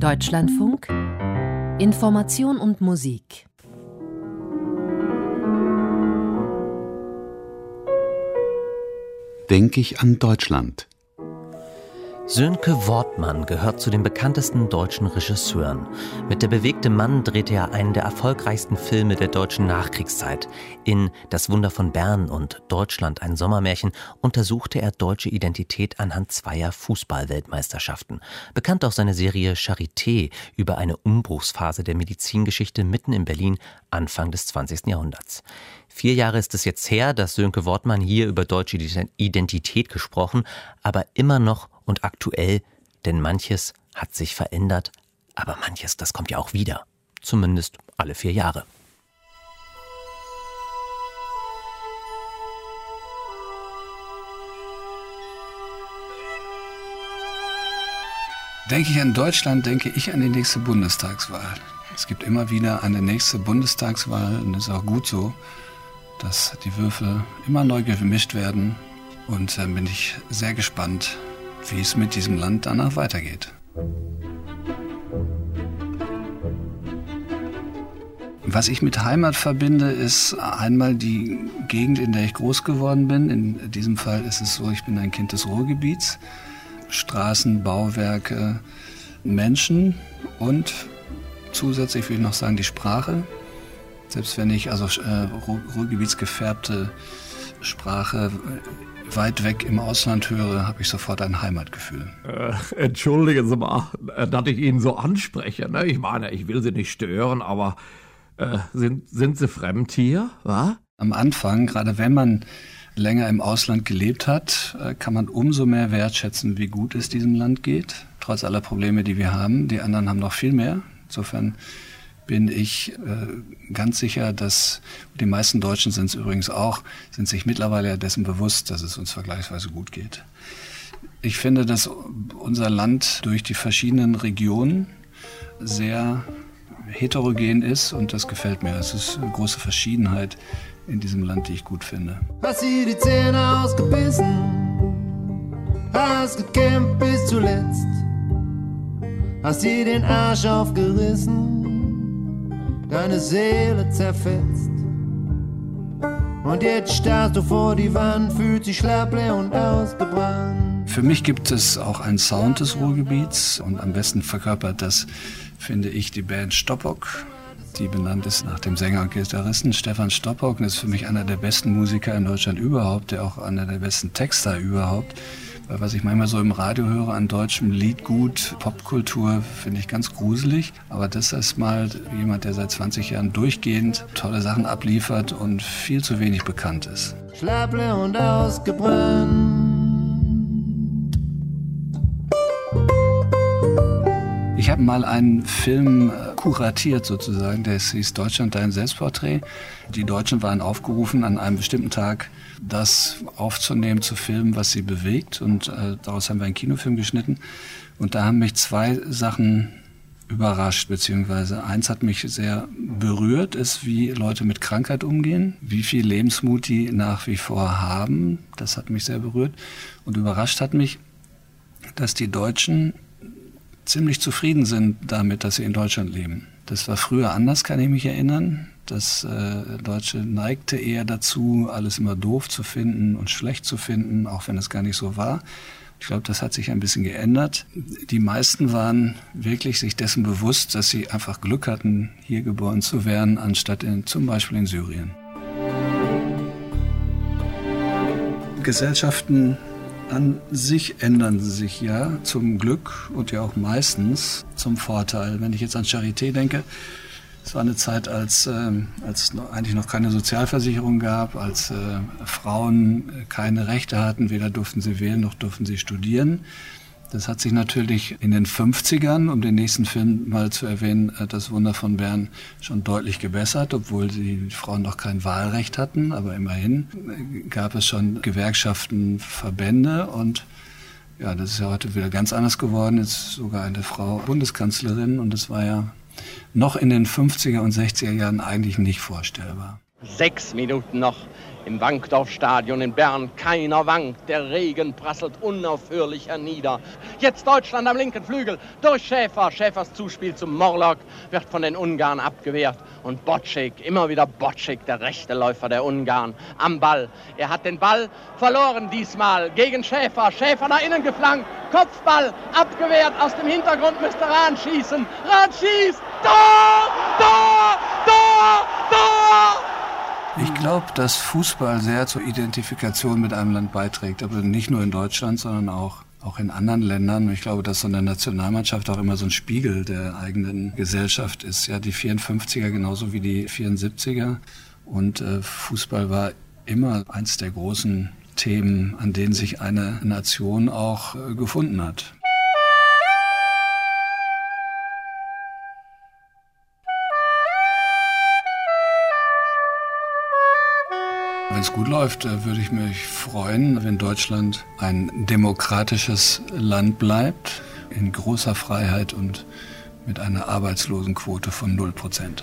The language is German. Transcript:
Deutschlandfunk. Information und Musik. Denke ich an Deutschland Sönke Wortmann gehört zu den bekanntesten deutschen Regisseuren. Mit Der bewegte Mann drehte er einen der erfolgreichsten Filme der deutschen Nachkriegszeit. In Das Wunder von Bern und Deutschland ein Sommermärchen untersuchte er deutsche Identität anhand zweier Fußballweltmeisterschaften. Bekannt auch seine Serie Charité über eine Umbruchsphase der Medizingeschichte mitten in Berlin Anfang des 20. Jahrhunderts. Vier Jahre ist es jetzt her, dass Sönke Wortmann hier über deutsche Identität gesprochen, aber immer noch und aktuell, denn manches hat sich verändert, aber manches, das kommt ja auch wieder. Zumindest alle vier Jahre. Denke ich an Deutschland, denke ich an die nächste Bundestagswahl. Es gibt immer wieder eine nächste Bundestagswahl und es ist auch gut so, dass die Würfel immer neu gemischt werden. Und dann bin ich sehr gespannt, wie es mit diesem Land danach weitergeht. Was ich mit Heimat verbinde, ist einmal die Gegend, in der ich groß geworden bin. In diesem Fall ist es so, ich bin ein Kind des Ruhrgebiets. Straßen, Bauwerke, Menschen und zusätzlich will ich noch sagen die Sprache. Selbst wenn ich also äh, Ruhrgebietsgefärbte Sprache weit weg im Ausland höre, habe ich sofort ein Heimatgefühl. Äh, entschuldigen Sie mal, äh, dass ich Ihnen so anspreche. Ne? Ich meine, ich will Sie nicht stören, aber äh, sind, sind Sie fremd hier? Wa? Am Anfang, gerade wenn man länger im Ausland gelebt hat, äh, kann man umso mehr wertschätzen, wie gut es diesem Land geht, trotz aller Probleme, die wir haben. Die anderen haben noch viel mehr. Insofern bin ich äh, ganz sicher, dass die meisten Deutschen sind es übrigens auch, sind sich mittlerweile dessen bewusst, dass es uns vergleichsweise gut geht. Ich finde, dass unser Land durch die verschiedenen Regionen sehr heterogen ist und das gefällt mir. Es ist eine große Verschiedenheit in diesem Land, die ich gut finde. Hast sie die Zähne ausgebissen, hast gekämpft bis zuletzt, hast sie den Arsch aufgerissen deine Seele zerfetzt. Und jetzt starrst du vor die Wand, fühlt sich schlappleer und ausgebrannt. Für mich gibt es auch einen Sound des Ruhrgebiets und am besten verkörpert das, finde ich, die Band Stoppock. Die benannt ist nach dem Sänger und Gitarristen Stefan Stoppock und ist für mich einer der besten Musiker in Deutschland überhaupt, der auch einer der besten Texter überhaupt. Weil was ich manchmal so im Radio höre an deutschem Liedgut, Popkultur, finde ich ganz gruselig. Aber das ist mal jemand, der seit 20 Jahren durchgehend tolle Sachen abliefert und viel zu wenig bekannt ist. Schlapple und ausgebrannt. Ich habe mal einen Film äh, kuratiert sozusagen, der hieß Deutschland dein Selbstporträt. Die Deutschen waren aufgerufen, an einem bestimmten Tag das aufzunehmen, zu filmen, was sie bewegt. Und äh, daraus haben wir einen Kinofilm geschnitten. Und da haben mich zwei Sachen überrascht, beziehungsweise eins hat mich sehr berührt, ist, wie Leute mit Krankheit umgehen, wie viel Lebensmut die nach wie vor haben. Das hat mich sehr berührt. Und überrascht hat mich, dass die Deutschen ziemlich zufrieden sind damit, dass sie in Deutschland leben. Das war früher anders, kann ich mich erinnern. Das äh, Deutsche neigte eher dazu, alles immer doof zu finden und schlecht zu finden, auch wenn es gar nicht so war. Ich glaube, das hat sich ein bisschen geändert. Die meisten waren wirklich sich dessen bewusst, dass sie einfach Glück hatten, hier geboren zu werden, anstatt in, zum Beispiel in Syrien. Gesellschaften an sich ändern sie sich ja zum Glück und ja auch meistens zum Vorteil. Wenn ich jetzt an Charité denke, es war eine Zeit, als, äh, als es eigentlich noch keine Sozialversicherung gab, als äh, Frauen keine Rechte hatten, weder durften sie wählen noch durften sie studieren. Das hat sich natürlich in den 50ern, um den nächsten Film mal zu erwähnen, äh, das Wunder von Bern schon deutlich gebessert, obwohl die Frauen noch kein Wahlrecht hatten. Aber immerhin äh, gab es schon Gewerkschaften, Verbände und ja, das ist ja heute wieder ganz anders geworden. Jetzt sogar eine Frau Bundeskanzlerin und das war ja noch in den 50er und 60er Jahren eigentlich nicht vorstellbar. Sechs Minuten noch im Wankdorfstadion in Bern. Keiner wankt, der Regen prasselt unaufhörlich hernieder. Jetzt Deutschland am linken Flügel durch Schäfer. Schäfers Zuspiel zum Morlock wird von den Ungarn abgewehrt. Und Bocek, immer wieder Bocek, der rechte Läufer der Ungarn, am Ball. Er hat den Ball verloren diesmal gegen Schäfer. Schäfer nach innen geflankt. Kopfball abgewehrt. Aus dem Hintergrund müsste Rahn schießen. Rahn schießt. Tor! Tor! Tor! Glaube, dass Fußball sehr zur Identifikation mit einem Land beiträgt, aber nicht nur in Deutschland, sondern auch auch in anderen Ländern. Ich glaube, dass so eine Nationalmannschaft auch immer so ein Spiegel der eigenen Gesellschaft ist. Ja, die 54er genauso wie die 74er. Und äh, Fußball war immer eins der großen Themen, an denen sich eine Nation auch äh, gefunden hat. Wenn es gut läuft, äh, würde ich mich freuen, wenn Deutschland ein demokratisches Land bleibt, in großer Freiheit und mit einer Arbeitslosenquote von 0 Prozent.